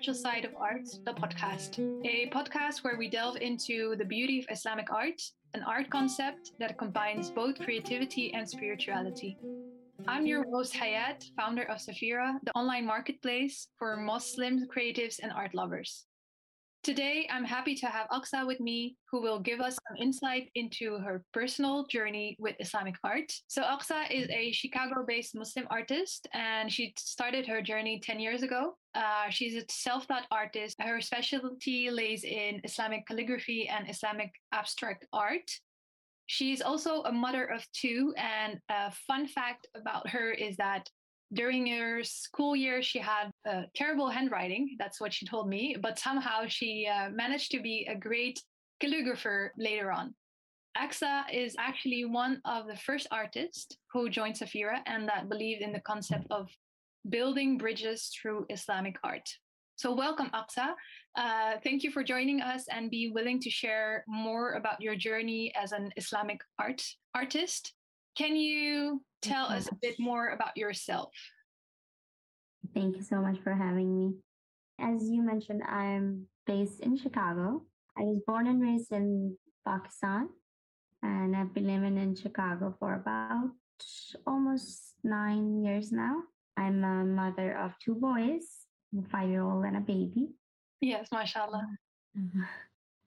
Spiritual Side of Art, the podcast, a podcast where we delve into the beauty of Islamic art, an art concept that combines both creativity and spirituality. I'm your host, Hayat, founder of Safira, the online marketplace for Muslim creatives and art lovers. Today, I'm happy to have Aqsa with me, who will give us some insight into her personal journey with Islamic art. So, Aqsa is a Chicago based Muslim artist, and she started her journey 10 years ago. Uh, she's a self taught artist. Her specialty lays in Islamic calligraphy and Islamic abstract art. She's also a mother of two, and a fun fact about her is that during her school year, she had uh, terrible handwriting. That's what she told me. But somehow she uh, managed to be a great calligrapher later on. Aqsa is actually one of the first artists who joined Safira and that believed in the concept of building bridges through Islamic art. So, welcome, Aqsa. Uh, thank you for joining us and be willing to share more about your journey as an Islamic art artist. Can you tell us a bit more about yourself? Thank you so much for having me. As you mentioned, I'm based in Chicago. I was born and raised in Pakistan, and I've been living in Chicago for about almost nine years now. I'm a mother of two boys, a five year old and a baby. Yes, mashallah.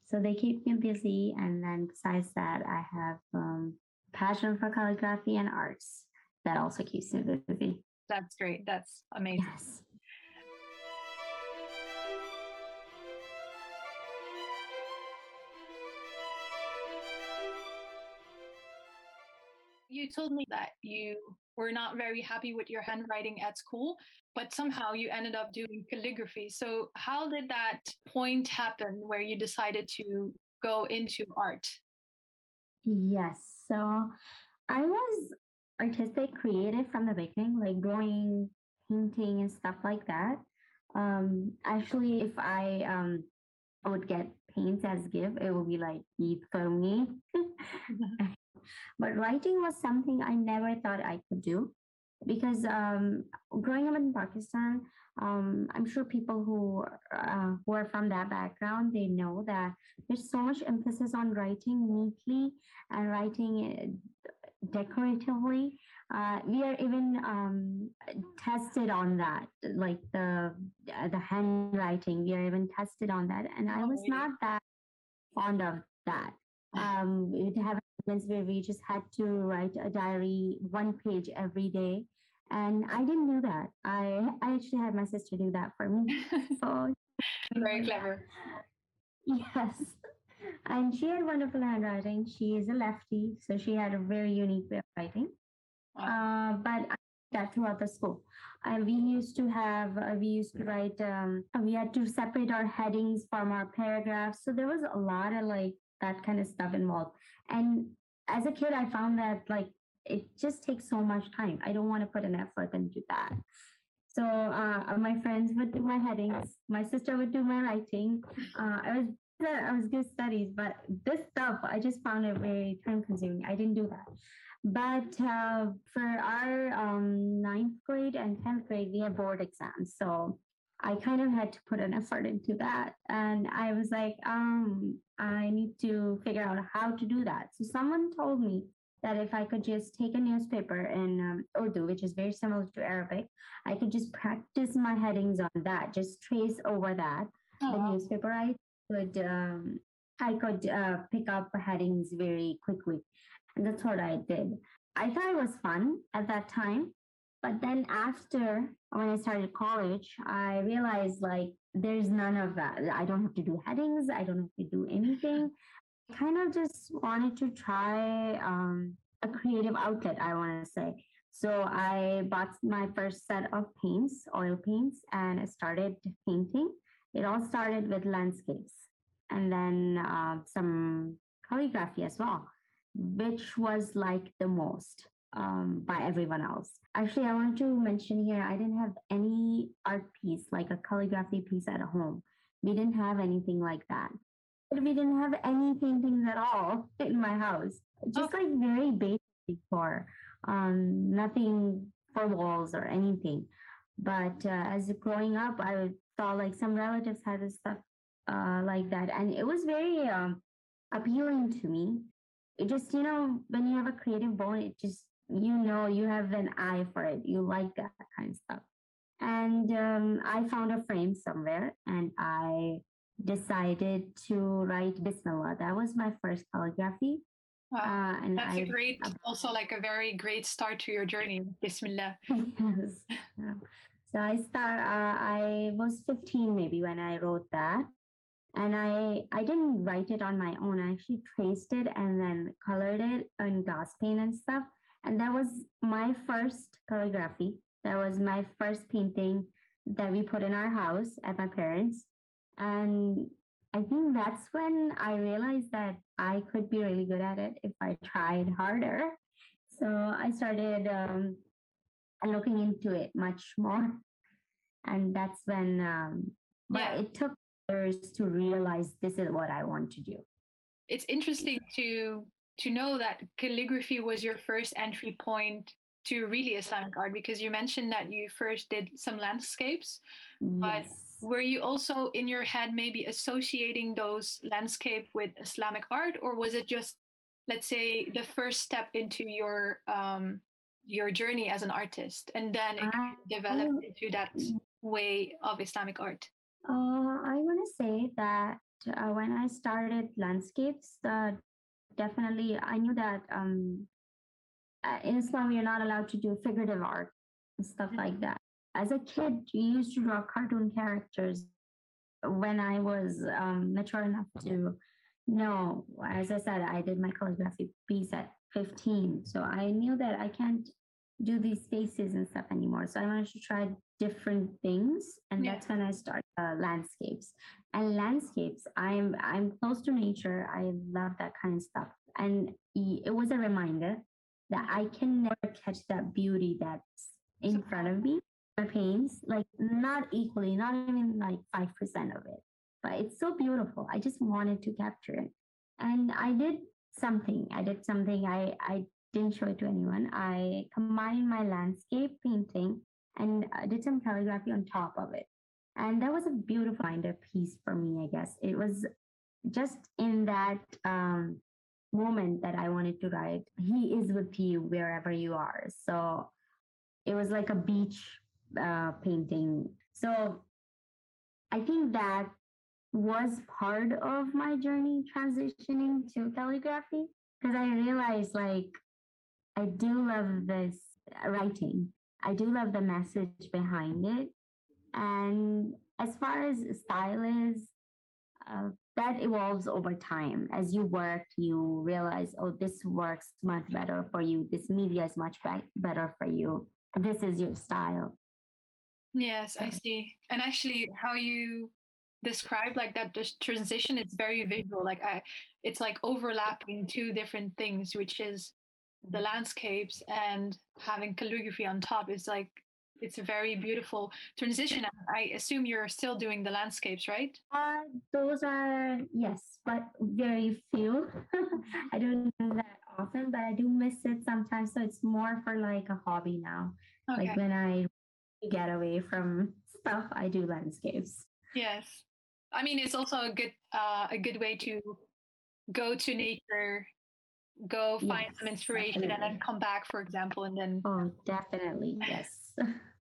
So they keep me busy. And then besides that, I have um, passion for calligraphy and arts that also keeps me busy. That's great. That's amazing. Yes. You told me that you were not very happy with your handwriting at school, but somehow you ended up doing calligraphy. So, how did that point happen where you decided to go into art? Yes. So I was artistic, creative from the beginning, like drawing, painting, and stuff like that. Um, actually, if I um would get paint as gift, it would be like Eid for me. but writing was something I never thought I could do because um, growing up in Pakistan, um, I'm sure people who uh, who are from that background they know that there's so much emphasis on writing neatly and writing decoratively. Uh, we are even um, tested on that, like the the handwriting. We are even tested on that, and I was not that fond of that. Um, we have moments where we just had to write a diary, one page every day, and I didn't do that. I I actually had my sister do that for me. So very clever. Yes. And she had wonderful handwriting. She is a lefty, so she had a very unique way of writing. Wow. Uh, but I that throughout the school. Uh, we used to have, uh, we used to write, um, we had to separate our headings from our paragraphs. So there was a lot of like that kind of stuff involved. And as a kid, I found that like it just takes so much time. I don't want to put an effort into that. So uh, my friends would do my headings. My sister would do my writing. Uh, I was I was good studies, but this stuff I just found it very time consuming. I didn't do that. But uh, for our um, ninth grade and tenth grade, we have board exams, so I kind of had to put an effort into that. And I was like, um, I need to figure out how to do that. So someone told me that if I could just take a newspaper in um, Urdu, which is very similar to Arabic, I could just practice my headings on that, just trace over that the newspaper. I could um, I could uh, pick up headings very quickly, and that's what I did. I thought it was fun at that time, but then after when I started college, I realized like there's none of that. I don't have to do headings. I don't have to do anything I kind of just wanted to try um, a creative outlet, I want to say. So I bought my first set of paints, oil paints, and I started painting. It all started with landscapes and then uh, some calligraphy as well, which was like the most um, by everyone else. Actually, I want to mention here I didn't have any art piece, like a calligraphy piece at home. We didn't have anything like that we didn't have any paintings at all in my house. Just oh. like very basic decor, um, nothing for walls or anything. But uh, as growing up, I saw like some relatives had this stuff uh, like that, and it was very um, appealing to me. It just, you know, when you have a creative bone, it just, you know, you have an eye for it. You like that kind of stuff. And um, I found a frame somewhere and I decided to write Bismillah. That was my first calligraphy. Wow. Uh, and That's I, a great, also like a very great start to your journey. Bismillah. yes. Yeah. So I start. Uh, I was 15 maybe when I wrote that, and I I didn't write it on my own. I actually traced it and then colored it in glass paint and stuff. And that was my first calligraphy. That was my first painting that we put in our house at my parents. And I think that's when I realized that I could be really good at it if I tried harder. So I started um, looking into it much more. And that's when, um, but yeah. it took years to realize this is what I want to do. It's interesting to to know that calligraphy was your first entry point to really Islamic art because you mentioned that you first did some landscapes, yes. but were you also in your head maybe associating those landscape with Islamic art, or was it just, let's say, the first step into your um, your journey as an artist, and then it I, developed into that way of Islamic art? Uh, I want to say that uh, when I started landscapes, uh, definitely I knew that um, uh, in Islam you're not allowed to do figurative art and stuff mm-hmm. like that. As a kid, you used to draw cartoon characters. When I was um, mature enough to know, as I said, I did my calligraphy piece at 15, so I knew that I can't do these faces and stuff anymore. So I wanted to try different things, and yeah. that's when I started uh, landscapes. And landscapes, I'm I'm close to nature. I love that kind of stuff, and it was a reminder that I can never catch that beauty that's in front of me. My paints, like not equally, not even like five percent of it, but it's so beautiful. I just wanted to capture it, and I did something. I did something. I I didn't show it to anyone. I combined my landscape painting and I did some calligraphy on top of it. And that was a beautiful reminder piece for me, I guess. It was just in that um, moment that I wanted to write, He is with you wherever you are. So it was like a beach uh, painting. So I think that was part of my journey transitioning to calligraphy because I realized like I do love this writing. I do love the message behind it. And as far as style is, uh, that evolves over time. As you work, you realize, oh, this works much better for you. This media is much be- better for you. This is your style. Yes, I see. And actually, how you describe like that this transition is very visual. Like I, it's like overlapping two different things, which is the landscapes and having calligraphy on top is like it's a very beautiful transition. I assume you're still doing the landscapes, right? Uh, those are yes, but very few. I don't do that often, but I do miss it sometimes. So it's more for like a hobby now. Okay. Like when I get away from stuff, I do landscapes. Yes, I mean it's also a good uh, a good way to go to nature go find yes, some inspiration definitely. and then come back for example and then oh definitely yes.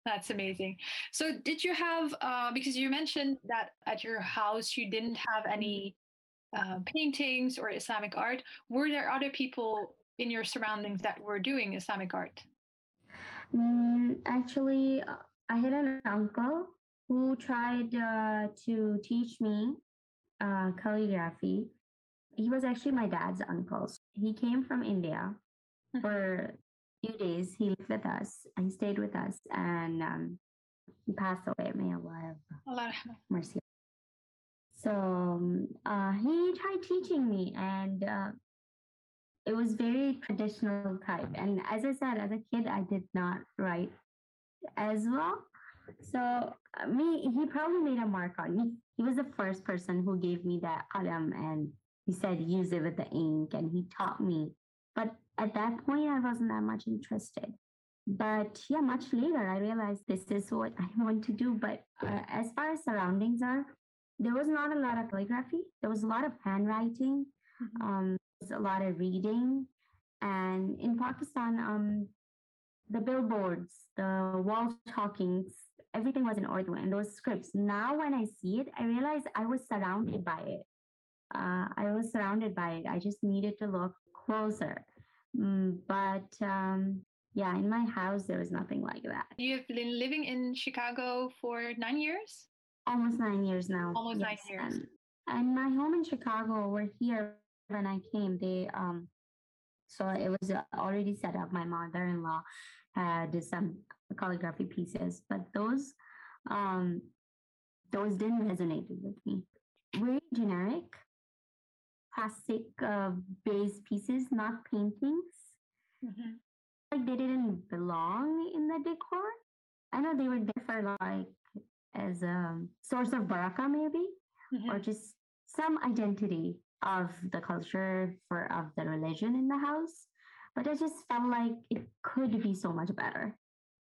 That's amazing. So did you have uh, because you mentioned that at your house you didn't have any uh, paintings or islamic art were there other people in your surroundings that were doing islamic art? Mm, actually uh, i had an uncle who tried uh, to teach me uh, calligraphy he was actually my dad's uncle. He came from India hmm. for a few days. He lived with us and he stayed with us, and um, he passed away. May Allah have mercy. So um, uh, he tried teaching me, and uh, it was very traditional type. And as I said, as a kid, I did not write as well. So me, he probably made a mark on me. He was the first person who gave me that qalam and he said use it with the ink and he taught me but at that point i wasn't that much interested but yeah, much later, I realized this is what I want to do. But uh, as far as surroundings are, there was not a lot of calligraphy. There was a lot of handwriting. Mm-hmm. Um, a lot of reading. And in Pakistan, um, the billboards, the wall talkings, everything was in Urdu and those scripts. Now, when I see it, I realize I was surrounded by it. Uh, I was surrounded by it. I just needed to look closer. Mm, but um, yeah, in my house, there was nothing like that. You've been living in Chicago for nine years? Almost nine years now. Almost yes. nine years. And, and my home in Chicago, we're here when I came. They, um, so it was already set up. My mother-in-law had some calligraphy pieces, but those, um, those didn't resonate with me. Very generic, plastic uh, base pieces, not paintings. Mm-hmm like they didn't belong in the decor. I know they were there for like as a source of baraka maybe, mm-hmm. or just some identity of the culture for of the religion in the house. But I just felt like it could be so much better.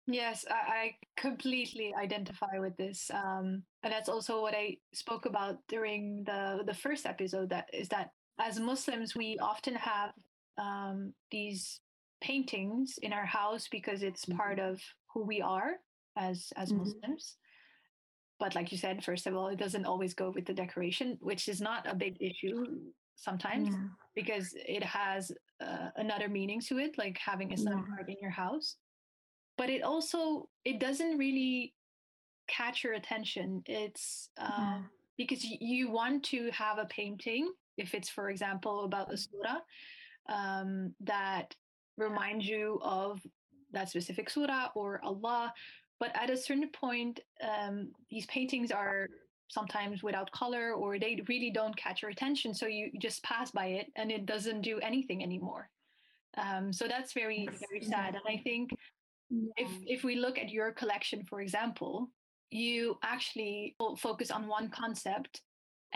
Yes, I, I completely identify with this, um, and that's also what I spoke about during the the first episode. That is that as Muslims, we often have um, these paintings in our house because it's mm-hmm. part of who we are as as mm-hmm. Muslims. But like you said, first of all, it doesn't always go with the decoration, which is not a big issue sometimes yeah. because it has uh, another meaning to it, like having Islamic yeah. art in your house. But it also it doesn't really catch your attention. It's uh, yeah. because you want to have a painting, if it's for example about the surah, um, that reminds you of that specific surah or Allah. But at a certain point, um, these paintings are sometimes without color or they really don't catch your attention. So you just pass by it and it doesn't do anything anymore. Um, so that's very, very sad. And I think if, if we look at your collection, for example, you actually focus on one concept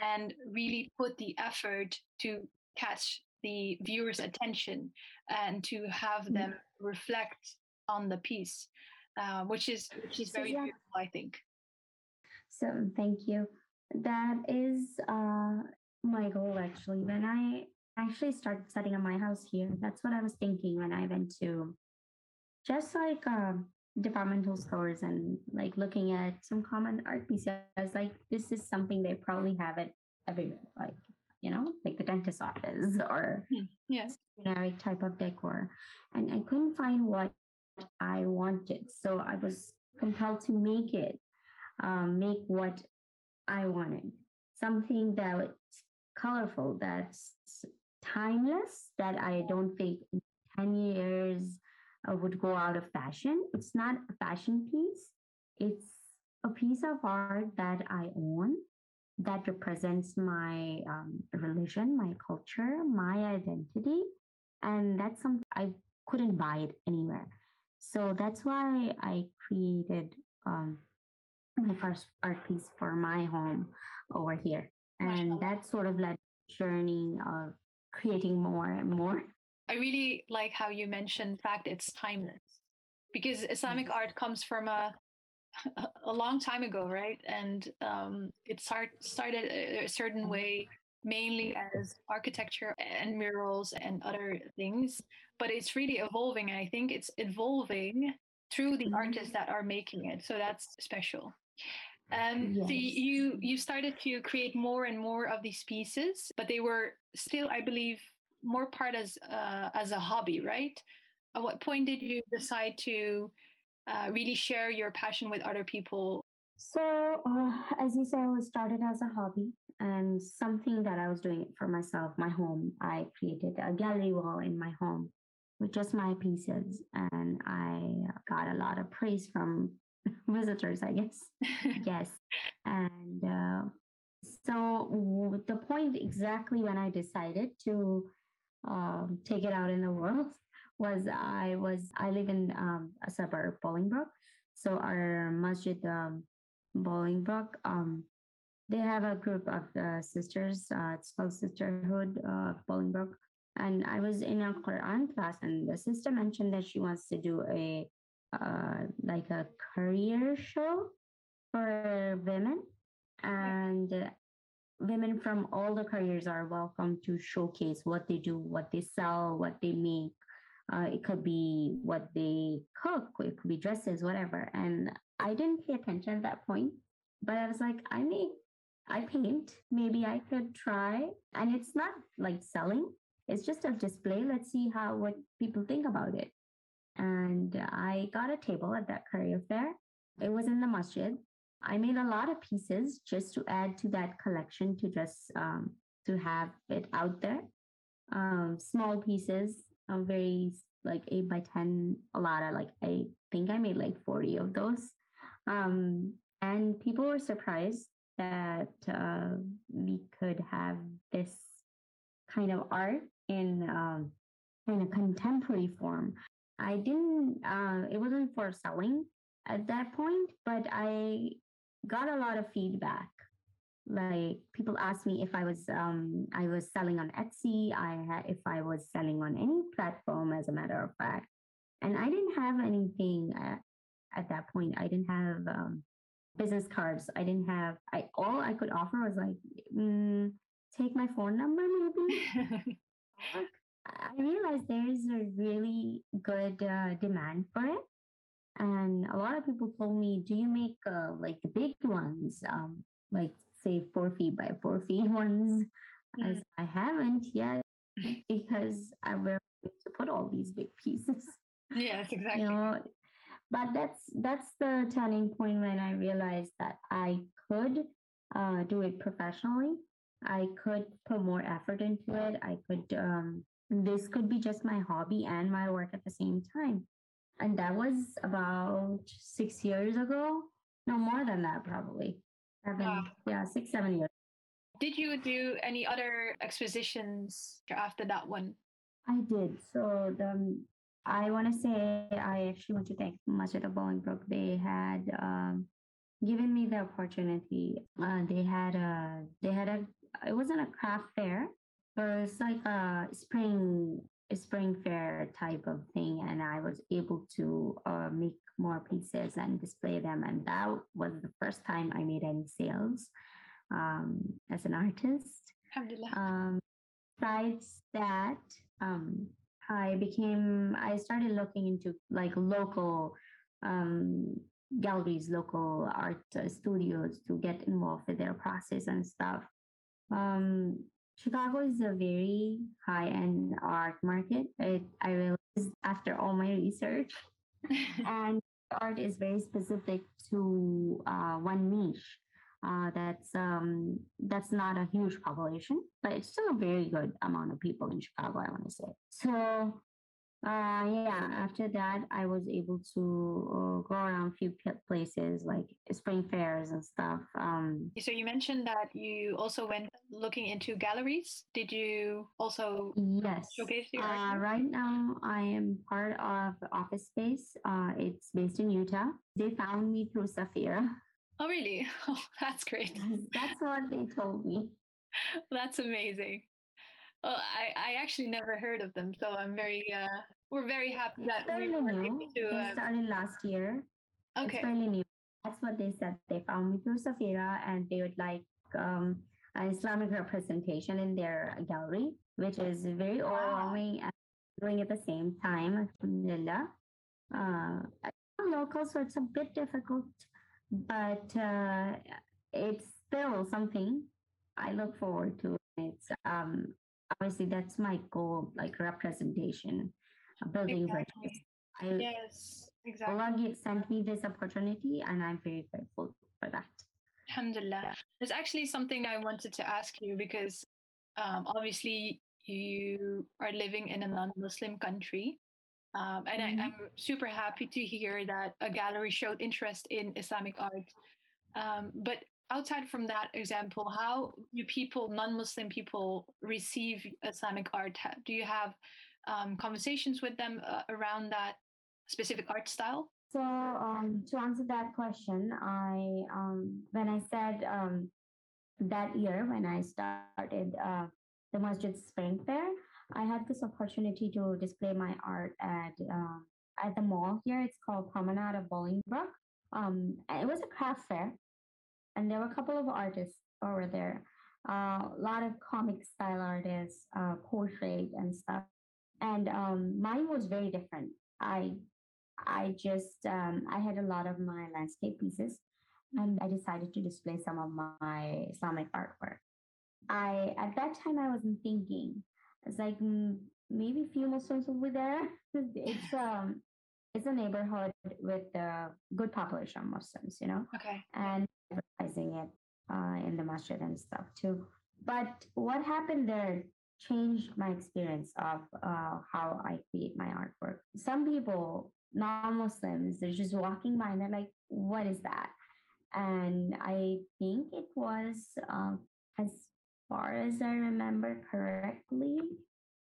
and really put the effort to catch the viewer's attention and to have mm. them reflect on the piece, uh, which is which is very so, yeah. beautiful, I think. So thank you. That is uh, my goal actually. When I actually started setting up my house here, that's what I was thinking when I went to just like uh, departmental stores and like looking at some common art pieces. I was Like this is something they probably have it everywhere. Like you know, like the dentist office or hmm, yes, generic type of decor. And I couldn't find what I wanted. So I was compelled to make it, um, make what I wanted. Something that's colorful, that's timeless, that I don't think in 10 years uh, would go out of fashion. It's not a fashion piece. It's a piece of art that I own that represents my um, religion, my culture, my identity. And that's something I couldn't buy it anywhere. So that's why I created um, my first art piece for my home over here. And that sort of led journey of creating more and more. I really like how you mentioned fact it's timeless because Islamic art comes from a a long time ago, right? And um, it start, started a certain mm-hmm. way, mainly as architecture and murals and other things. But it's really evolving, and I think it's evolving through the mm-hmm. artists that are making it. So that's special. Um, yes. so you you started to create more and more of these pieces, but they were still, I believe, more part as uh, as a hobby, right? At what point did you decide to uh, really share your passion with other people? So, uh, as you said, I was started as a hobby and something that I was doing for myself, my home. I created a gallery wall in my home with just my pieces, and I got a lot of praise from visitors, I guess. yes. And uh, so, the point exactly when I decided to um, take it out in the world was I was I live in um, a suburb, Bolingbrook. So our masjid, um, Bolingbrook, um, they have a group of uh, sisters. Uh, it's called Sisterhood uh, Bolingbrook. And I was in a Quran class, and the sister mentioned that she wants to do a uh, like a career show for women, and uh, women from all the careers are welcome to showcase what they do, what they sell, what they make. Uh, it could be what they cook, it could be dresses, whatever. And I didn't pay attention at that point, but I was like, I make, I paint. Maybe I could try. And it's not like selling; it's just a display. Let's see how what people think about it. And I got a table at that career fair. It was in the masjid. I made a lot of pieces just to add to that collection to just um, to have it out there. Um, small pieces, um, very like eight by ten. A lot of like I think I made like forty of those, um, and people were surprised that uh, we could have this kind of art in um, in a contemporary form. I didn't. Uh, it wasn't for selling at that point, but I got a lot of feedback. Like people asked me if I was um, I was selling on Etsy. I had if I was selling on any platform, as a matter of fact. And I didn't have anything at, at that point. I didn't have um, business cards. I didn't have. I all I could offer was like, mm, take my phone number, maybe. I realized there is a really good uh, demand for it. And a lot of people told me, do you make uh, like the big ones, um, like say four feet by four feet ones? As I haven't yet because I will to put all these big pieces. Yes, exactly. You know, but that's that's the turning point when I realized that I could uh, do it professionally. I could put more effort into it. I could um, this could be just my hobby and my work at the same time. And that was about six years ago. No, more than that, probably. Seven, wow. Yeah, six, seven years. Did you do any other expositions after that one? I did. So the I want to say I actually want to thank of Bolingbrook. They had um, given me the opportunity. Uh, they had a they had a it wasn't a craft fair, it's like a spring a spring fair type of thing and i was able to uh, make more pieces and display them and that was the first time i made any sales um, as an artist. Um, besides that um, i became i started looking into like local um, galleries local art uh, studios to get involved with their process and stuff. Um, Chicago is a very high end art market. It, I realized after all my research, and art is very specific to uh, one niche. Uh, that's um, that's not a huge population, but it's still a very good amount of people in Chicago. I want to say so uh, yeah, after that, I was able to uh, go around a few places like spring fairs and stuff. Um, so you mentioned that you also went looking into galleries. Did you also yes. showcase your uh, Right now, I am part of Office Space. Uh, it's based in Utah. They found me through Safira. Oh, really? Oh, that's great. that's what they told me. That's amazing. Well, I, I actually never heard of them, so I'm very uh, we're very happy that we were new. able to. Uh, started last year. Okay. It's fairly new. That's what they said. They found me through Safira, and they would like um, an Islamic representation in their gallery, which is very wow. overwhelming and doing at the same time. Alhamdulillah. Uh, local, so it's a bit difficult, but uh, it's still something I look forward to. It's um, obviously that's my goal, like representation, building exactly. I, yes, exactly. Allah sent me this opportunity, and I'm very grateful for that. Alhamdulillah. Yeah. There's actually something I wanted to ask you because um, obviously you are living in a non-Muslim country. Um, and mm-hmm. I, am super happy to hear that a gallery showed interest in Islamic art. Um, but outside from that example, how do people, non-Muslim people, receive Islamic art? Do you have um, conversations with them uh, around that specific art style? So um, to answer that question, I um, when I said um, that year when I started uh, the Masjid Spring Fair, I had this opportunity to display my art at uh, at the mall here. It's called Promenade of Bolingbrook. Um, it was a craft fair, and there were a couple of artists over there. Uh, a lot of comic style artists, uh, portrait and stuff. And um, mine was very different. I I just um, I had a lot of my landscape pieces, and I decided to display some of my Islamic artwork. I at that time I wasn't thinking. It's like mm, maybe few Muslims will be there. it's um it's a neighborhood with a good population of Muslims, you know. Okay. And advertising it uh, in the masjid and stuff too. But what happened there changed my experience of uh, how I create my artwork. Some people, non-Muslims, they're just walking by and they're like, "What is that?" And I think it was, um, as far as I remember correctly,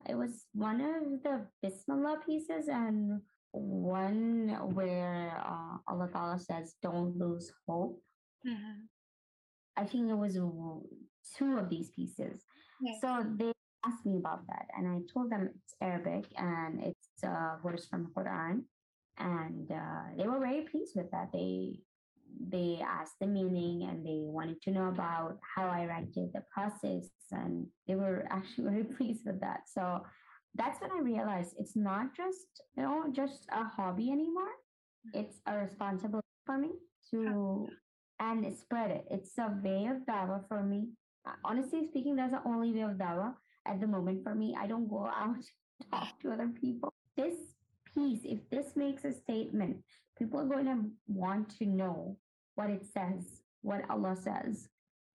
it was one of the Bismillah pieces and one where uh, Allah Ta'ala says, Don't lose hope. Mm-hmm. I think it was two of these pieces. So they asked me about that, and I told them it's Arabic and it's a verse from the Quran. And uh, they were very pleased with that. They they asked the meaning and they wanted to know about how I write the process, and they were actually very pleased with that. So that's when I realized it's not just you know just a hobby anymore. Mm-hmm. It's a responsibility for me to and spread it. It's a way of dawah for me. Honestly speaking, that's the only way of dawah at the moment for me. I don't go out to talk to other people. This piece, if this makes a statement, people are going to want to know what it says, what Allah says.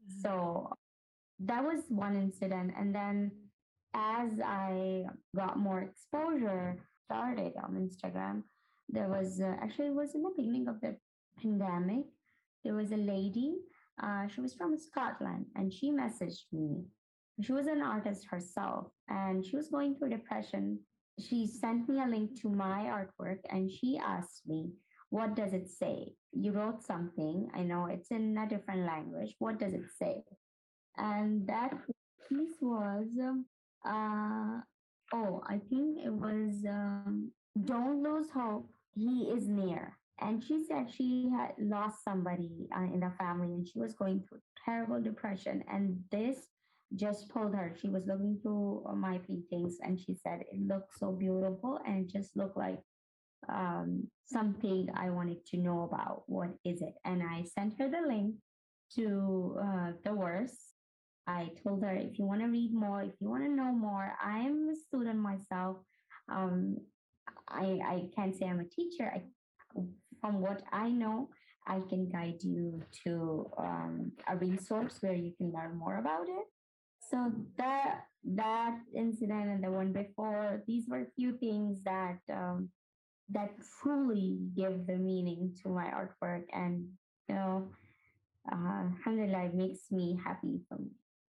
Mm-hmm. So that was one incident. And then as I got more exposure, started on Instagram, there was uh, actually it was in the beginning of the pandemic. There was a lady, uh, she was from Scotland, and she messaged me. She was an artist herself, and she was going through depression. She sent me a link to my artwork, and she asked me, "What does it say? You wrote something. I know it's in a different language. What does it say?" And that piece was um, uh, oh, I think it was um, Don't Lose Hope, He is Near. And she said she had lost somebody uh, in the family and she was going through terrible depression. And this just pulled her. She was looking through my paintings and she said it looked so beautiful and it just looked like um, something I wanted to know about. What is it? And I sent her the link to uh, the verse I told her, if you want to read more, if you want to know more, I'm a student myself. Um, I, I can't say I'm a teacher. I, from what I know, I can guide you to um, a resource where you can learn more about it. So that that incident and the one before, these were a few things that um, that truly give the meaning to my artwork, and you know, uh, alhamdulillah, it makes me happy for me.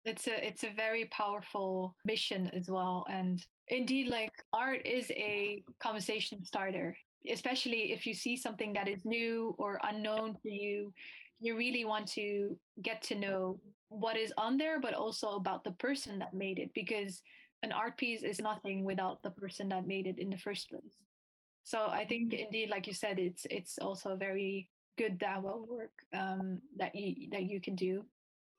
It's a it's a very powerful mission as well. And indeed like art is a conversation starter especially if you see something that is new or unknown to you you really want to get to know what is on there but also about the person that made it because an art piece is nothing without the person that made it in the first place. So i think mm-hmm. indeed like you said it's it's also very good dawah work um, that you that you can do.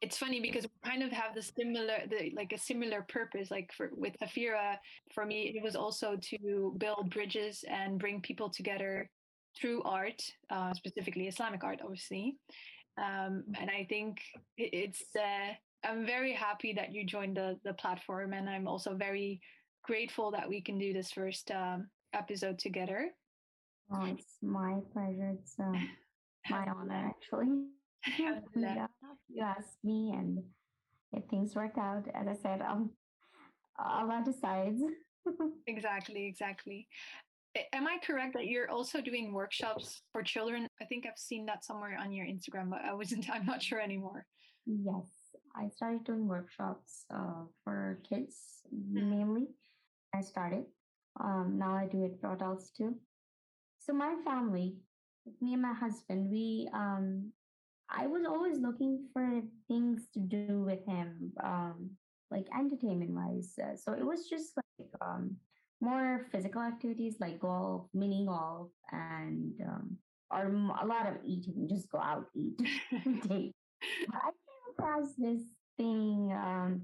It's funny because we kind of have the similar the, like a similar purpose like for with Safira for me it was also to build bridges and bring people together through art uh, specifically islamic art obviously um, and i think it's uh, i'm very happy that you joined the the platform and i'm also very grateful that we can do this first um, episode together oh it's my pleasure it's uh, my honor actually yeah, you asked me, and if things work out, as I said, um, Allah decides. exactly, exactly. Am I correct that you're also doing workshops for children? I think I've seen that somewhere on your Instagram, but I wasn't. I'm not sure anymore. Yes, I started doing workshops uh, for kids mm-hmm. mainly. I started. Um, now I do it for adults too. So my family, me and my husband, we um, I was always looking for things to do with him, um, like entertainment wise. Uh, so it was just like um, more physical activities like golf, mini golf, and um, or a lot of eating. Just go out eat. date. I came across this thing. Um,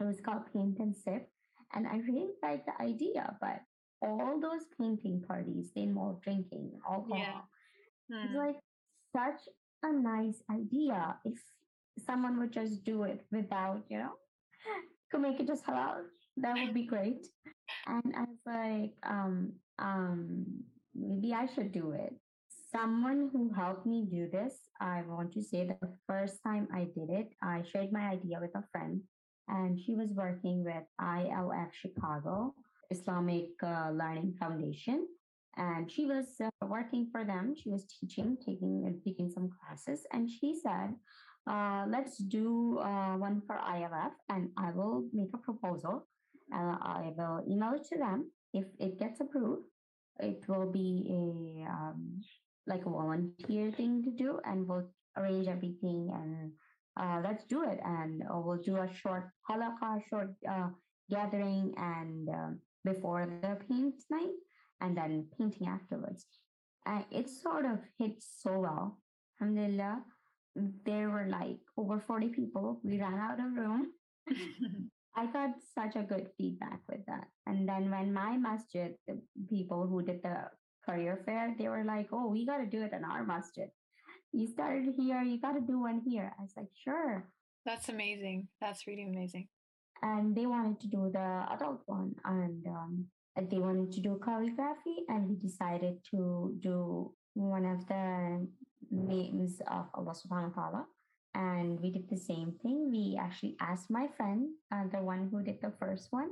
it was called Paint and Sip, and I really liked the idea. But all those painting parties, they involve drinking alcohol. Yeah. Hmm. It's like such a nice idea if someone would just do it without, you know, could make it just halal. That would be great. And I was like, um, um, maybe I should do it. Someone who helped me do this, I want to say that the first time I did it, I shared my idea with a friend, and she was working with ILF Chicago, Islamic uh, Learning Foundation. And she was uh, working for them. She was teaching, taking and taking some classes. And she said, uh, let's do uh, one for ILF and I will make a proposal. I will email it to them. If it gets approved, it will be a um, like a volunteer thing to do, and we'll arrange everything and uh, let's do it. And uh, we'll do a short halaqa, short uh, gathering, and um, before the paint night, and then painting afterwards. It sort of hit so well. Alhamdulillah there were like over 40 people. We ran out of room. I got such a good feedback with that. And then when my masjid, the people who did the career fair, they were like, oh, we got to do it in our masjid. You started here, you got to do one here. I was like, sure. That's amazing. That's really amazing. And they wanted to do the adult one. And um, they wanted to do calligraphy. And we decided to do one of the names of Allah subhanahu wa ta'ala. And we did the same thing. We actually asked my friend, uh, the one who did the first one,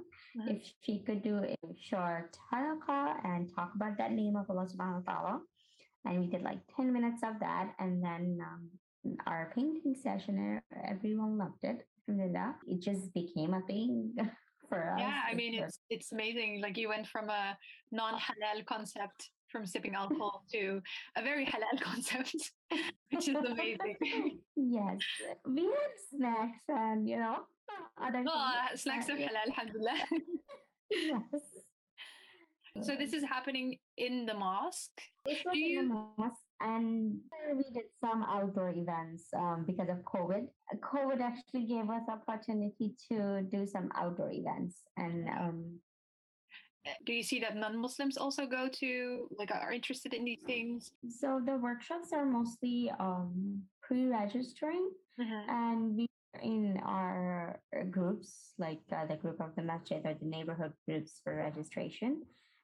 if she could do a short halaqa and talk about that name of Allah subhanahu wa ta'ala. And we did like 10 minutes of that. And then um, our painting session, everyone loved it. Alhamdulillah. It just became a thing. For us. Yeah, I mean, it's it's amazing. Like you went from a non-halal concept from sipping alcohol to a very halal concept, which is amazing. yes, we had snacks and you know other. Oh, snacks are halal, alhamdulillah. yes. So this is happening in the mosque. It was you... in the mosque, and we did some outdoor events um, because of COVID. COVID actually gave us opportunity to do some outdoor events, and um, do you see that non-muslims also go to like are interested in these things so the workshops are mostly um, pre-registering mm-hmm. and we in our groups like uh, the group of the masjid or the neighborhood groups for registration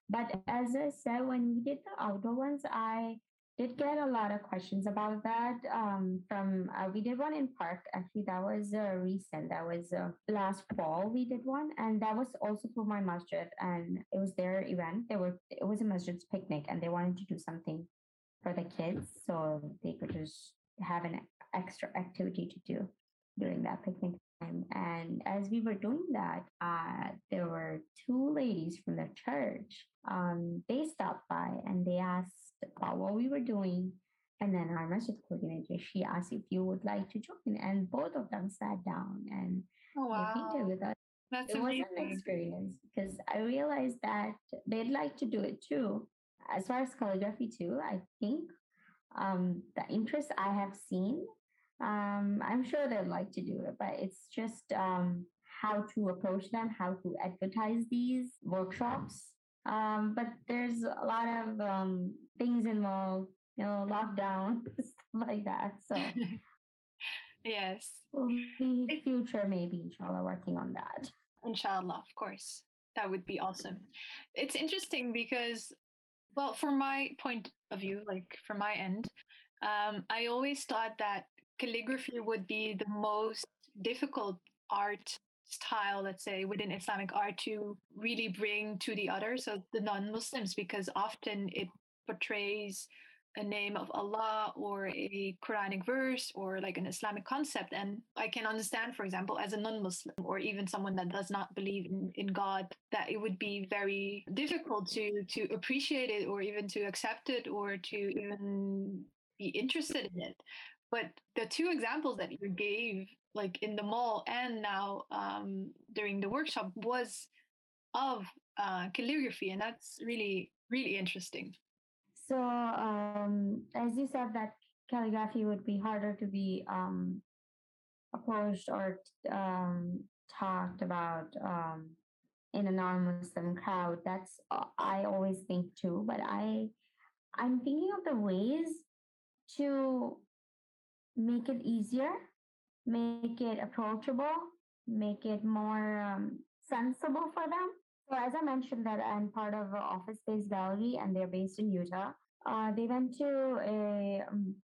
but as i said when we did the outdoor ones i did get a lot of questions about that um, from uh, we did one in park. Actually that was uh, recent. That was uh, last fall we did one and that was also for my masjid and it was their event. They were it was a masjid's picnic and they wanted to do something for the kids so they could just have an extra activity to do during that picnic time. And as we were doing that uh, there were two ladies from the church um, they stopped by and they asked about what we were doing. And then our masjid coordinator, she asked if you would like to join. And both of them sat down and oh, wow. painted with us. That's it amazing. was an experience because I realized that they'd like to do it too. As far as calligraphy too, I think um, the interest I have seen, um, I'm sure they'd like to do it, but it's just um, how to approach them, how to advertise these workshops. Um, but there's a lot of things involved, you know, lockdown, stuff like that. So yes. We'll be future maybe, inshallah, working on that. Inshallah, of course. That would be awesome. It's interesting because well, from my point of view, like from my end, um, I always thought that calligraphy would be the most difficult art style, let's say, within Islamic art to really bring to the other, so the non Muslims, because often it portrays a name of Allah or a Quranic verse or like an Islamic concept. And I can understand, for example, as a non Muslim or even someone that does not believe in, in God, that it would be very difficult to, to appreciate it or even to accept it or to even be interested in it. But the two examples that you gave, like in the mall and now um, during the workshop, was of uh, calligraphy, and that's really really interesting. So, um, as you said, that calligraphy would be harder to be um, approached or um, talked about um, in a non-Muslim crowd. That's uh, I always think too. But I, I'm thinking of the ways to make it easier, make it approachable, make it more um, sensible for them. So as I mentioned that I'm part of an office-based gallery and they're based in Utah. Uh, they went to a um,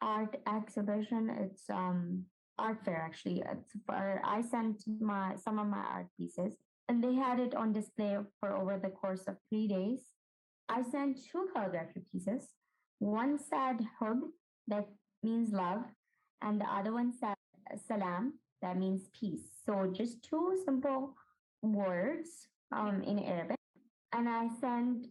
art exhibition. It's um art fair actually. It's for, I sent my some of my art pieces and they had it on display for over the course of three days. I sent two calligraphy pieces. One said hub, that means love, and the other one said salam, that means peace. So just two simple words um, in Arabic. And I sent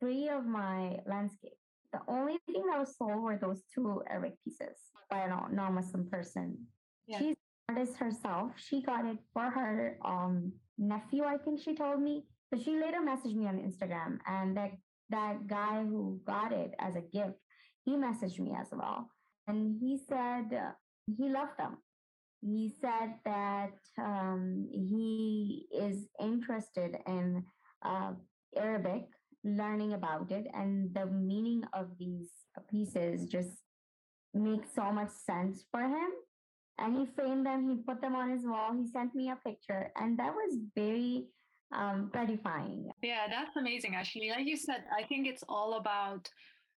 three of my landscapes. The only thing that was sold were those two Arabic pieces by a non-Muslim person. Yeah. She's an artist herself. She got it for her um, nephew, I think she told me. But she later messaged me on Instagram, and that that guy who got it as a gift, he messaged me as well, and he said uh, he loved them he said that um, he is interested in uh, Arabic, learning about it, and the meaning of these pieces just makes so much sense for him. And he framed them, he put them on his wall, he sent me a picture, and that was very um, gratifying. Yeah, that's amazing, actually. Like you said, I think it's all about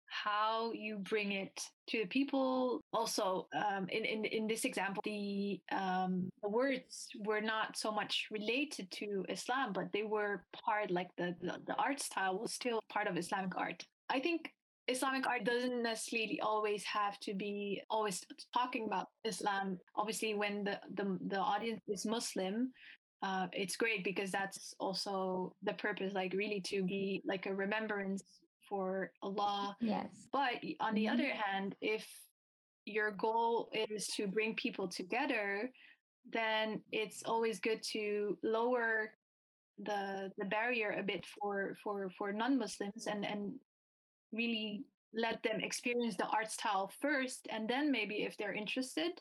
how you bring it to the people. Also, um, in, in in this example, the um, the words were not so much related to Islam, but they were part, like the, the the art style was still part of Islamic art. I think Islamic art doesn't necessarily always have to be always talking about Islam. Obviously, when the the, the audience is Muslim, uh, it's great because that's also the purpose, like really to be like a remembrance for Allah. Yes. But on the mm-hmm. other hand, if your goal is to bring people together, then it's always good to lower the the barrier a bit for for for non-Muslims and and really let them experience the art style first, and then maybe if they're interested,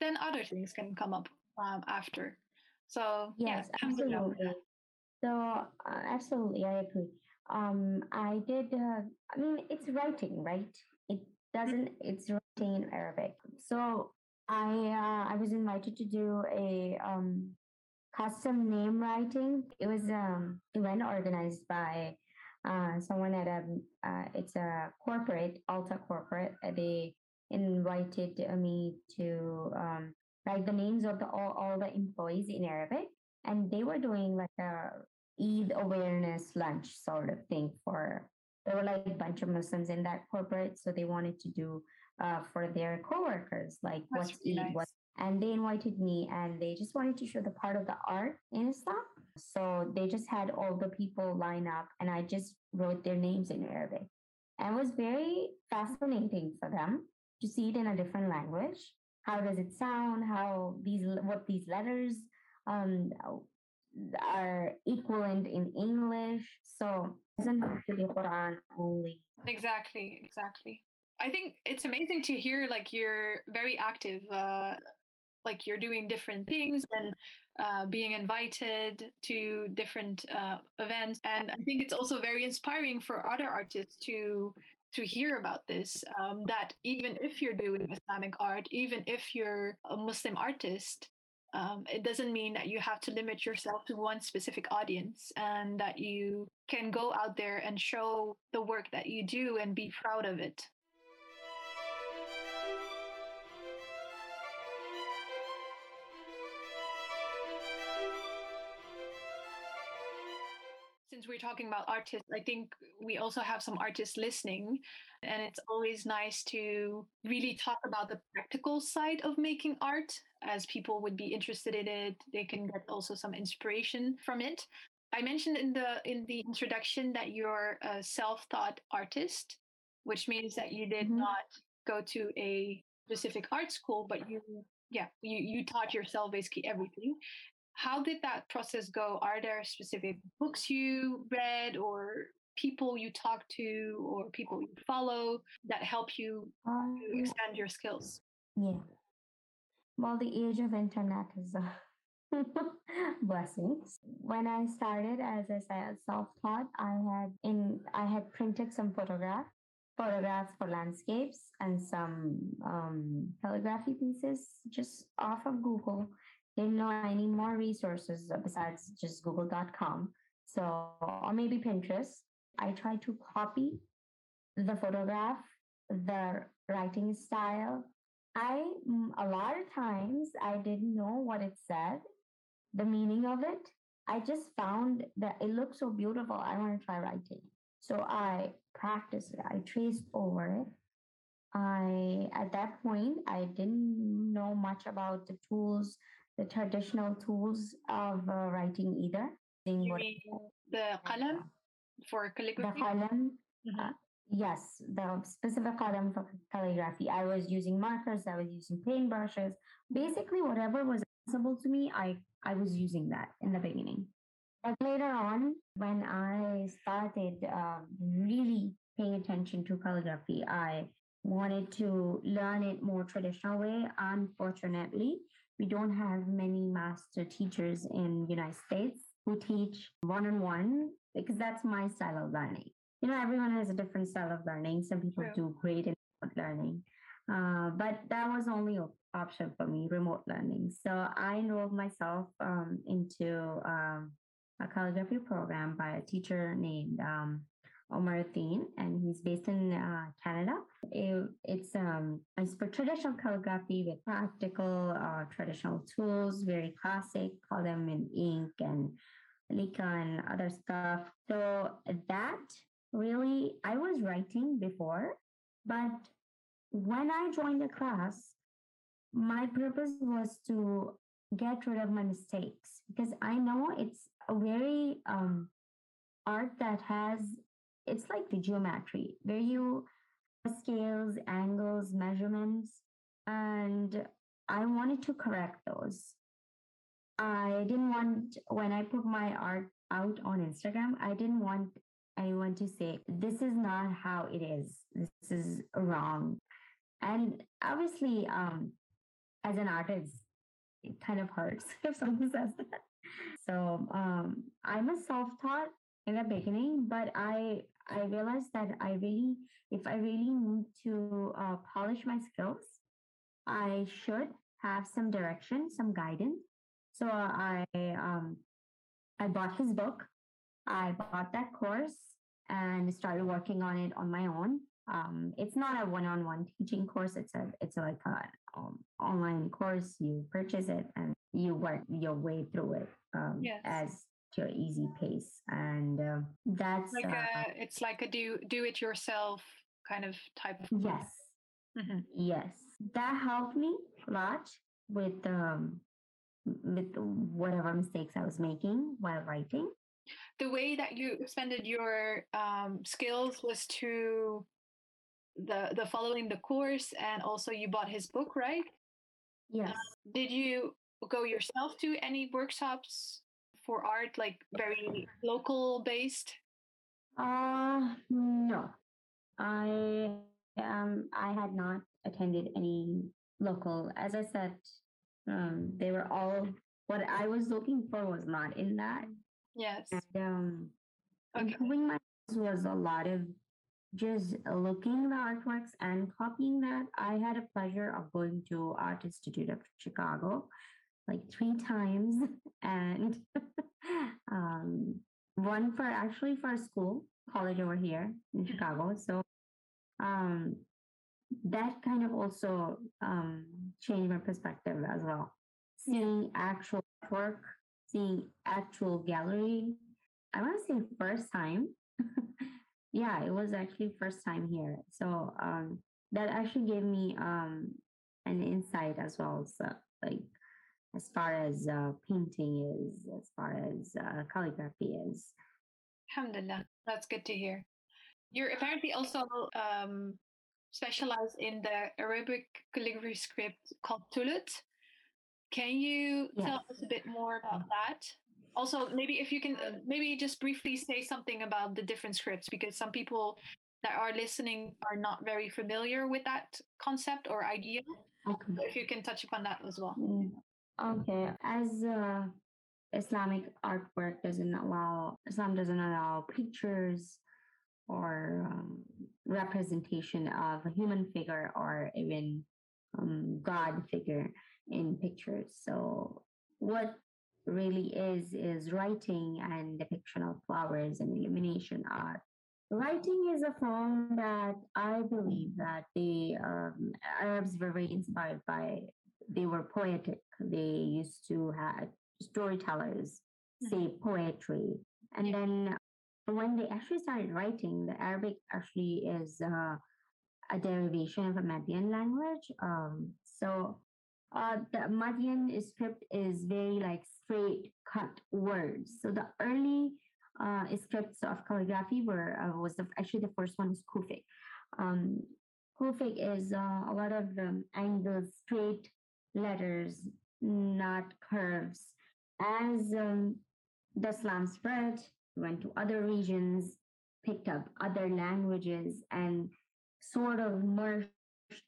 then other things can come up um, after. So yes, yeah, absolutely. So uh, absolutely, I agree um i did uh, i mean it's writing right? It doesn't it's writing in arabic. So i uh, i was invited to do a um custom name writing. It was um event organized by uh someone at a uh, it's a corporate alta corporate uh, they invited me to um write the names of the all, all the employees in arabic and they were doing like a Eid awareness lunch sort of thing for there were like a bunch of Muslims in that corporate, so they wanted to do uh, for their coworkers like That's what's really Eid, nice. what, and they invited me, and they just wanted to show the part of the art in Islam. So they just had all the people line up, and I just wrote their names in Arabic, and it was very fascinating for them to see it in a different language. How does it sound? How these what these letters um, are equivalent in English. So it doesn't be Quran only. Exactly, exactly. I think it's amazing to hear like you're very active, uh, like you're doing different things and uh, being invited to different uh, events. And I think it's also very inspiring for other artists to to hear about this. Um, that even if you're doing Islamic art, even if you're a Muslim artist, um, it doesn't mean that you have to limit yourself to one specific audience and that you can go out there and show the work that you do and be proud of it. since we're talking about artists, I think we also have some artists listening. And it's always nice to really talk about the practical side of making art, as people would be interested in it. They can get also some inspiration from it. I mentioned in the in the introduction that you're a self-taught artist, which means that you did mm-hmm. not go to a specific art school, but you yeah, you, you taught yourself basically everything how did that process go? Are there specific books you read or people you talk to or people you follow that help you um, to expand your skills? Yeah. Well, the age of internet is a blessings. When I started, as I said, self-taught, I had in I had printed some photographs, photographs for landscapes and some um, calligraphy pieces just off of Google didn't know any more resources besides just google.com. So, or maybe Pinterest. I tried to copy the photograph, the writing style. I, mm, a lot of times, I didn't know what it said, the meaning of it. I just found that it looked so beautiful. I want to try writing. So I practiced it. I traced over it. I, at that point, I didn't know much about the tools the traditional tools of uh, writing either. You mean the qalam for calligraphy? The qalam, mm-hmm. uh, yes, the specific qalam for calligraphy. I was using markers, I was using paintbrushes. Basically, whatever was accessible to me, I, I was using that in the beginning. But later on, when I started uh, really paying attention to calligraphy, I wanted to learn it more traditional way. Unfortunately, we don't have many master teachers in United States who teach one-on-one because that's my style of learning. You know, everyone has a different style of learning. Some people True. do great in learning. Uh, but that was only an option for me, remote learning. So I enrolled myself um, into um, a calligraphy program by a teacher named um, Omar Athene, and he's based in uh, Canada. It, it's um, it's for traditional calligraphy with practical uh, traditional tools, very classic. qalam in ink and liqa and other stuff. So that really, I was writing before, but when I joined the class, my purpose was to get rid of my mistakes because I know it's a very um, art that has it's like the geometry where you scales, angles, measurements, and I wanted to correct those. I didn't want when I put my art out on Instagram, I didn't want anyone to say, this is not how it is. This is wrong. And obviously, um, as an artist, it kind of hurts if someone says that. So um, I'm a self-taught in the beginning, but I I realized that I really, if I really need to uh, polish my skills, I should have some direction, some guidance. So I um, I bought his book. I bought that course and started working on it on my own. Um, it's not a one-on-one teaching course. It's a it's a, like an um, online course. You purchase it and you work your way through it um, yes. as your easy pace and uh, that's like uh, a, it's like a do do it yourself kind of type of yes mm-hmm. yes that helped me a lot with um with whatever mistakes i was making while writing the way that you expanded your um, skills was to the the following the course and also you bought his book right yes uh, did you go yourself to any workshops for art, like very local based? Uh no. I um I had not attended any local. As I said, um, they were all what I was looking for was not in that. Yes. And, um, okay. improving my was a lot of just looking the artworks and copying that. I had a pleasure of going to Art Institute of Chicago like three times and um, one for actually for a school college over here in mm-hmm. Chicago. So um, that kind of also um, changed my perspective as well. Seeing actual work, seeing actual gallery. I want to say first time. yeah, it was actually first time here. So um, that actually gave me um, an insight as well. So like as far as uh, painting is, as far as uh, calligraphy is. Alhamdulillah, that's good to hear. You're apparently also um, specialized in the Arabic calligraphy script called Thuluth. Can you yes. tell us a bit more about that? Also, maybe if you can, uh, maybe just briefly say something about the different scripts, because some people that are listening are not very familiar with that concept or idea. Okay. So if you can touch upon that as well. Mm. Okay. As uh, Islamic artwork doesn't allow, Islam doesn't allow pictures or um, representation of a human figure or even um, God figure in pictures. So what really is is writing and depiction of flowers and illumination art. Writing is a form that I believe that the um, Arabs were very inspired by. They were poetic. They used to have storytellers say mm-hmm. poetry, and then when they actually started writing, the Arabic actually is uh, a derivation of a Median language. Um, so uh, the Madian script is very like straight cut words. So the early uh, scripts of calligraphy were uh, was the, actually the first one is Kufic. Um, Kufic is uh, a lot of um, angled straight letters, not curves. As um, the Islam spread, went to other regions, picked up other languages, and sort of merged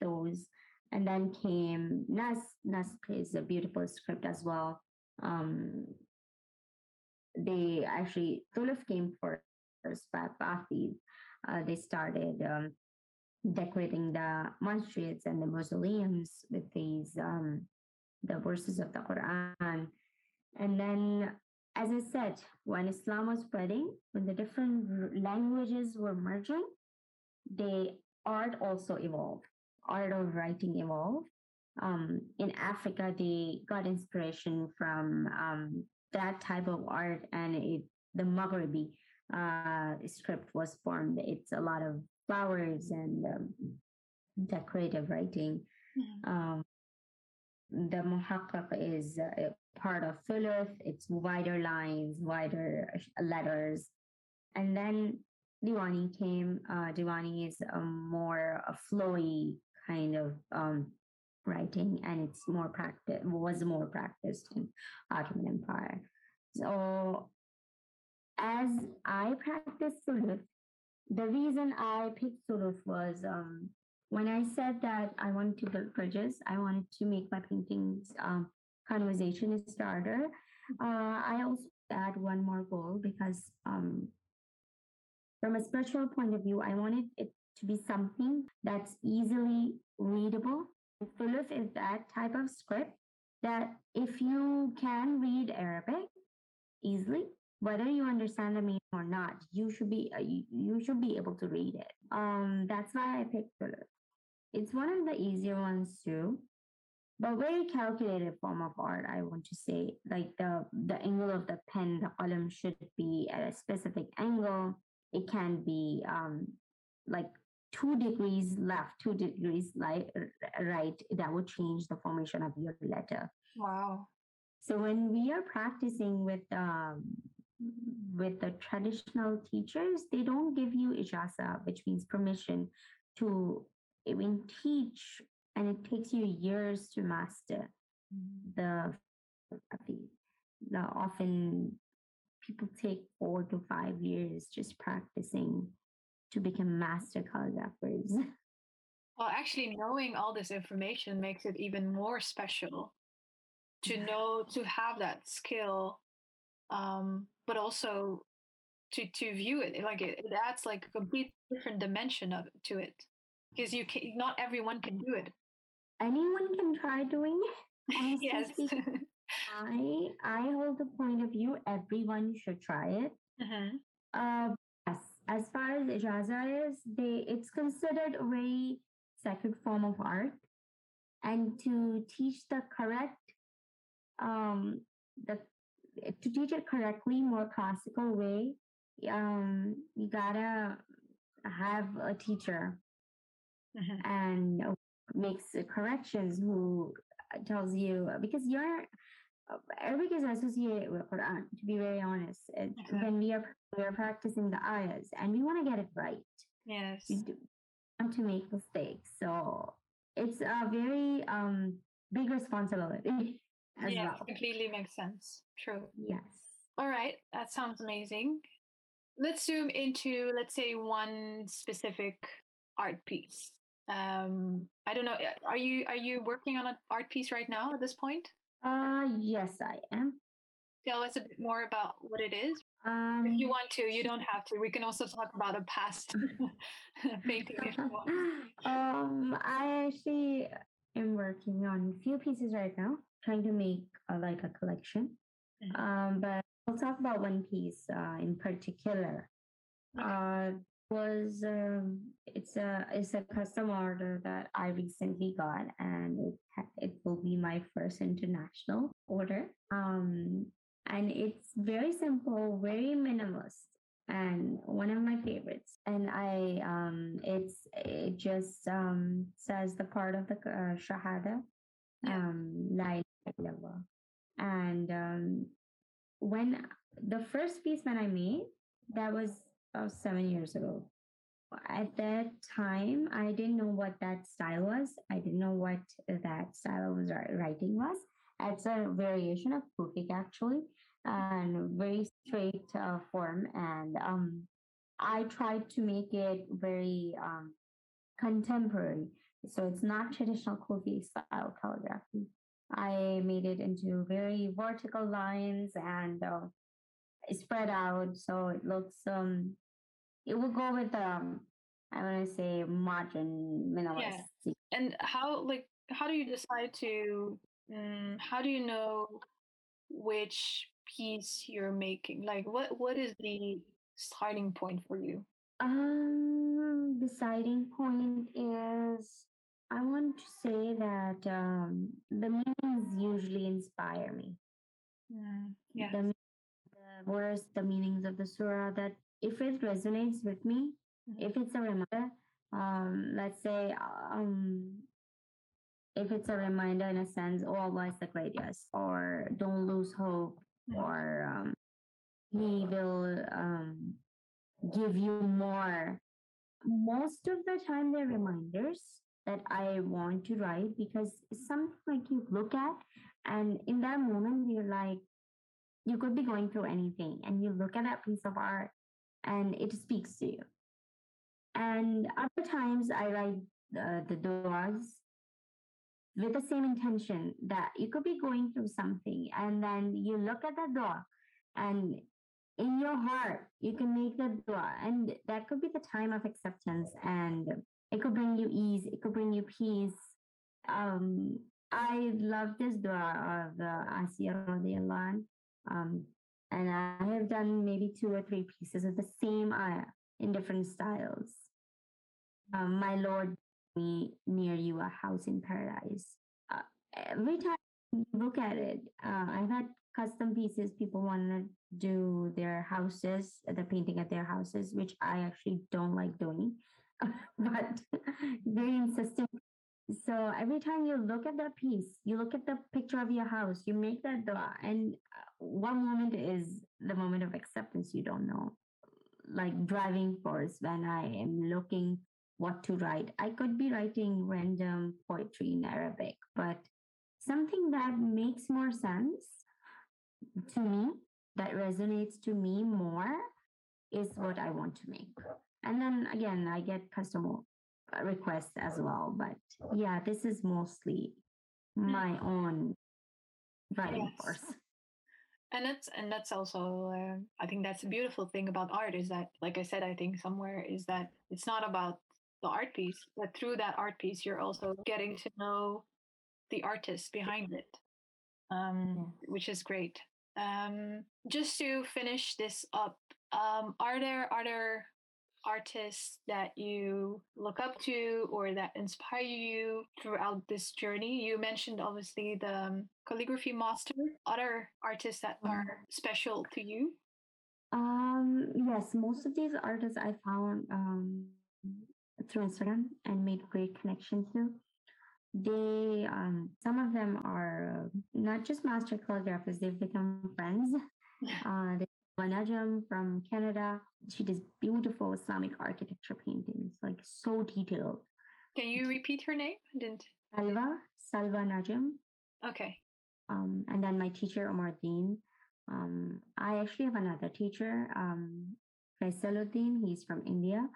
those. And then came Naskh. Naskh is a beautiful script as well. Um, they actually, Thuluth came first, but Baathis, uh, they started um, decorating the monasteries and the mausoleums with these um, the verses of the Quran. And then as I said, when Islam was spreading, when the different languages were merging, the art also evolved. Art of writing evolved. Um, in Africa, they got inspiration from um, that type of art, and it, the Maghribi uh, script was formed. It's a lot of flowers and um, decorative writing. Mm-hmm. Um, the muhakkak is uh, part of Thuluth. It's wider lines, wider letters. And then Diwani came. Uh, Diwani is a more a flowy kind of um, writing, and it's more practice was more practiced in Ottoman Empire. So, as I practiced Thuluth, the reason I picked Thuluth was um, when I said that I wanted to build bridges, I wanted to make my paintings um, conversation starter. Uh, I also add one more goal because um, from a spiritual point of view, I wanted it to be something that's easily readable. Thuluth is that type of script that if you can read Arabic easily, whether you understand the meaning or not, you should be uh, you, should be able to read it. Um, that's why I picked Thuluth. It's one of the easier ones too, but very calculated form of art. I want to say, like the the angle of the pen, the qalam should be at a specific angle. It can be um, like two degrees left, two degrees right, right. That would change the formation of your letter. Wow. So when we are practicing with um, with the traditional teachers, they don't give you ijaza, which means permission to even teach, and it takes you years to master the the often people take four to five years just practicing to become master calligraphers. Well, actually, knowing all this information makes it even more special to know to have that skill, um, but also to to view it like it, it adds like a complete different dimension of to it because you can not everyone can do it. Anyone can try doing it. Yes. i i hold the point of view everyone should try it. Uh-huh. uh, yes as far as ijaza is they it's considered a very sacred form of art and to teach the correct um the to teach it correctly more classical way um you gotta have a teacher mm-hmm. and makes corrections who tells you because you're Arabic is associated with Quran. To be very honest, it, when we are we are practicing the ayahs and we want to get it right. Yes, we do want to make mistakes, so it's a very um, big responsibility. as yeah, well. completely makes sense. True. Yes. All right, that sounds amazing. Let's zoom into, let's say, one specific art piece. Um, I don't know. Are you are you working on an art piece right now at this point? Uh, yes, I am. Tell us a bit more about what it is. Um, if you want to, you don't have to. We can also talk about a past painting if you want. um, I actually am working on a few pieces right now, trying to make uh, like a collection. Mm-hmm. Um, but I'll talk about one piece uh, in particular. Uh, was um, it's a it's a custom order that I recently got, and it it will be my first international order. Um, and it's very simple, very minimalist, and one of my favorites. And I um, it's it just um says the part of the uh, shahada, um, la ilaha and um, when the first piece that I made, that was about seven years ago. At that time, I didn't know what that style was. I didn't know what that style was writing was. It's a variation of Kufic actually, and very straight uh, form. And um, I tried to make it very um, contemporary. So it's not traditional Kufi style calligraphy. I made it into very vertical lines and uh, spread out. So it looks, um, it will go with, um, I want to say modern minimalist. Yeah. And how, like, how do you decide to, um, how do you know which piece you're making? Like, what, what is the starting point for you? Um, the starting point is I want to say that um, the meanings usually inspire me. Mm, yeah. The, the words, the meanings of the surah, that if it resonates with me, mm-hmm. if it's a reminder, um, let's say, um, if it's a reminder in a sense, oh Allah is the greatest, or don't lose hope, mm-hmm. or um, He will um, give you more. Most of the time, they're reminders that I want to write because it's something like you look at and in that moment you're like you could be going through anything and you look at that piece of art and it speaks to you. And other times I write the, the duas with the same intention that you could be going through something and then you look at that dua and in your heart you can make the dua and that could be the time of acceptance and it could bring you ease. It could bring you peace. Um, I love this dua of uh, Asiya radiallahu um, and I have done maybe two or three pieces of the same ayah in different styles. Um, my Lord, me near you a house in paradise. Uh, every time you look at it, uh, I've had custom pieces. People want to do their houses, the painting at their houses, which I actually don't like doing. but very insistent. So every time you look at that piece, you look at the picture of your house, you make that dua, and uh, one moment is the moment of acceptance. You don't know, like driving force when I am looking what to write. I could be writing random poetry in Arabic, but something that makes more sense to me, that resonates to me more, is what I want to make. And then again, I get customer uh, requests as well. But yeah, this is mostly my own writing yes. force. And that's and that's also uh, I think that's a beautiful thing about art is that like I said I think somewhere is that it's not about the art piece but through that art piece you're also getting to know the artist behind it um, which is great. Um, just to finish this up um, are there are there artists that you look up to or that inspire you throughout this journey? You mentioned obviously the um, calligraphy master. Other artists that are mm-hmm. special to you? Um, yes, most of these artists I found um, through Instagram and made great connections to. They, um, some of them are not just master calligraphers; they've become friends. Uh, they Najam from Canada. She does beautiful Islamic architecture paintings, like so detailed. Can you repeat her name? I didn't. Salva, Salva Najam. Okay. Um, and then my teacher, Omar Dean. Um, I actually have another teacher, um, Faisaluddin. He's from India.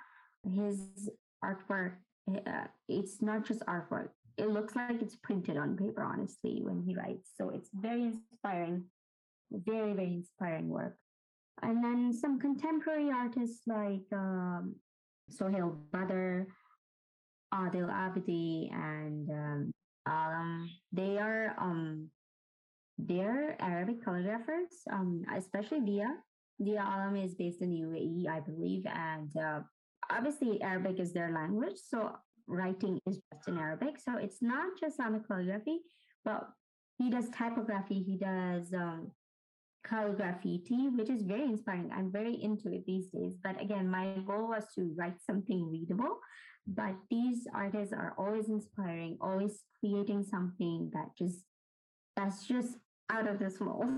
His artwork, uh, it's not just artwork. It looks like it's printed on paper, honestly, when he writes. So it's very inspiring, very, very inspiring work. And then some contemporary artists like um, Sohail Badr, Adil Abidi, and um, um, they are um, they're Arabic calligraphers, um, especially Dia. Dia Alam is based in UAE, I believe, and uh, obviously Arabic is their language, so writing is just in Arabic. So it's not just Islamic calligraphy, but he does typography, he does um, calligraphy, which is very inspiring. I'm very into it these days. But again, my goal was to write something readable. But these artists are always inspiring, always creating something that just that's just out of this world.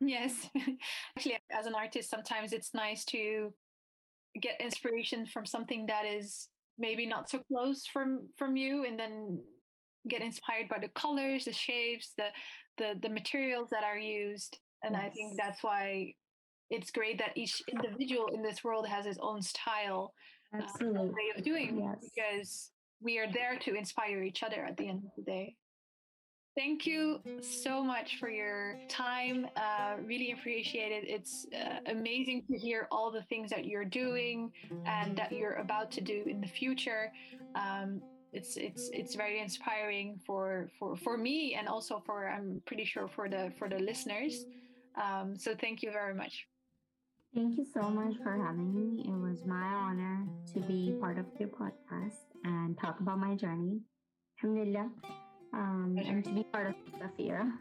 Yes. Actually, as an artist, sometimes it's nice to get inspiration from something that is maybe not so close from from you and then get inspired by the colors the shapes the the, the materials that are used and yes. i think that's why it's great that each individual in this world has his own style Absolutely. Uh, way of doing yes. because we are there to inspire each other at the end of the day Thank you so much for your time. Uh, really appreciate it. It's uh, amazing to hear all the things that you're doing and that you're about to do in the future. Um, it's it's it's very inspiring for for for me and also for I'm pretty sure for the for the listeners. Um, so thank you very much. Thank you so much for having me. It was my honor to be part of your podcast and talk about my journey. Alhamdulillah um, and to be part of era.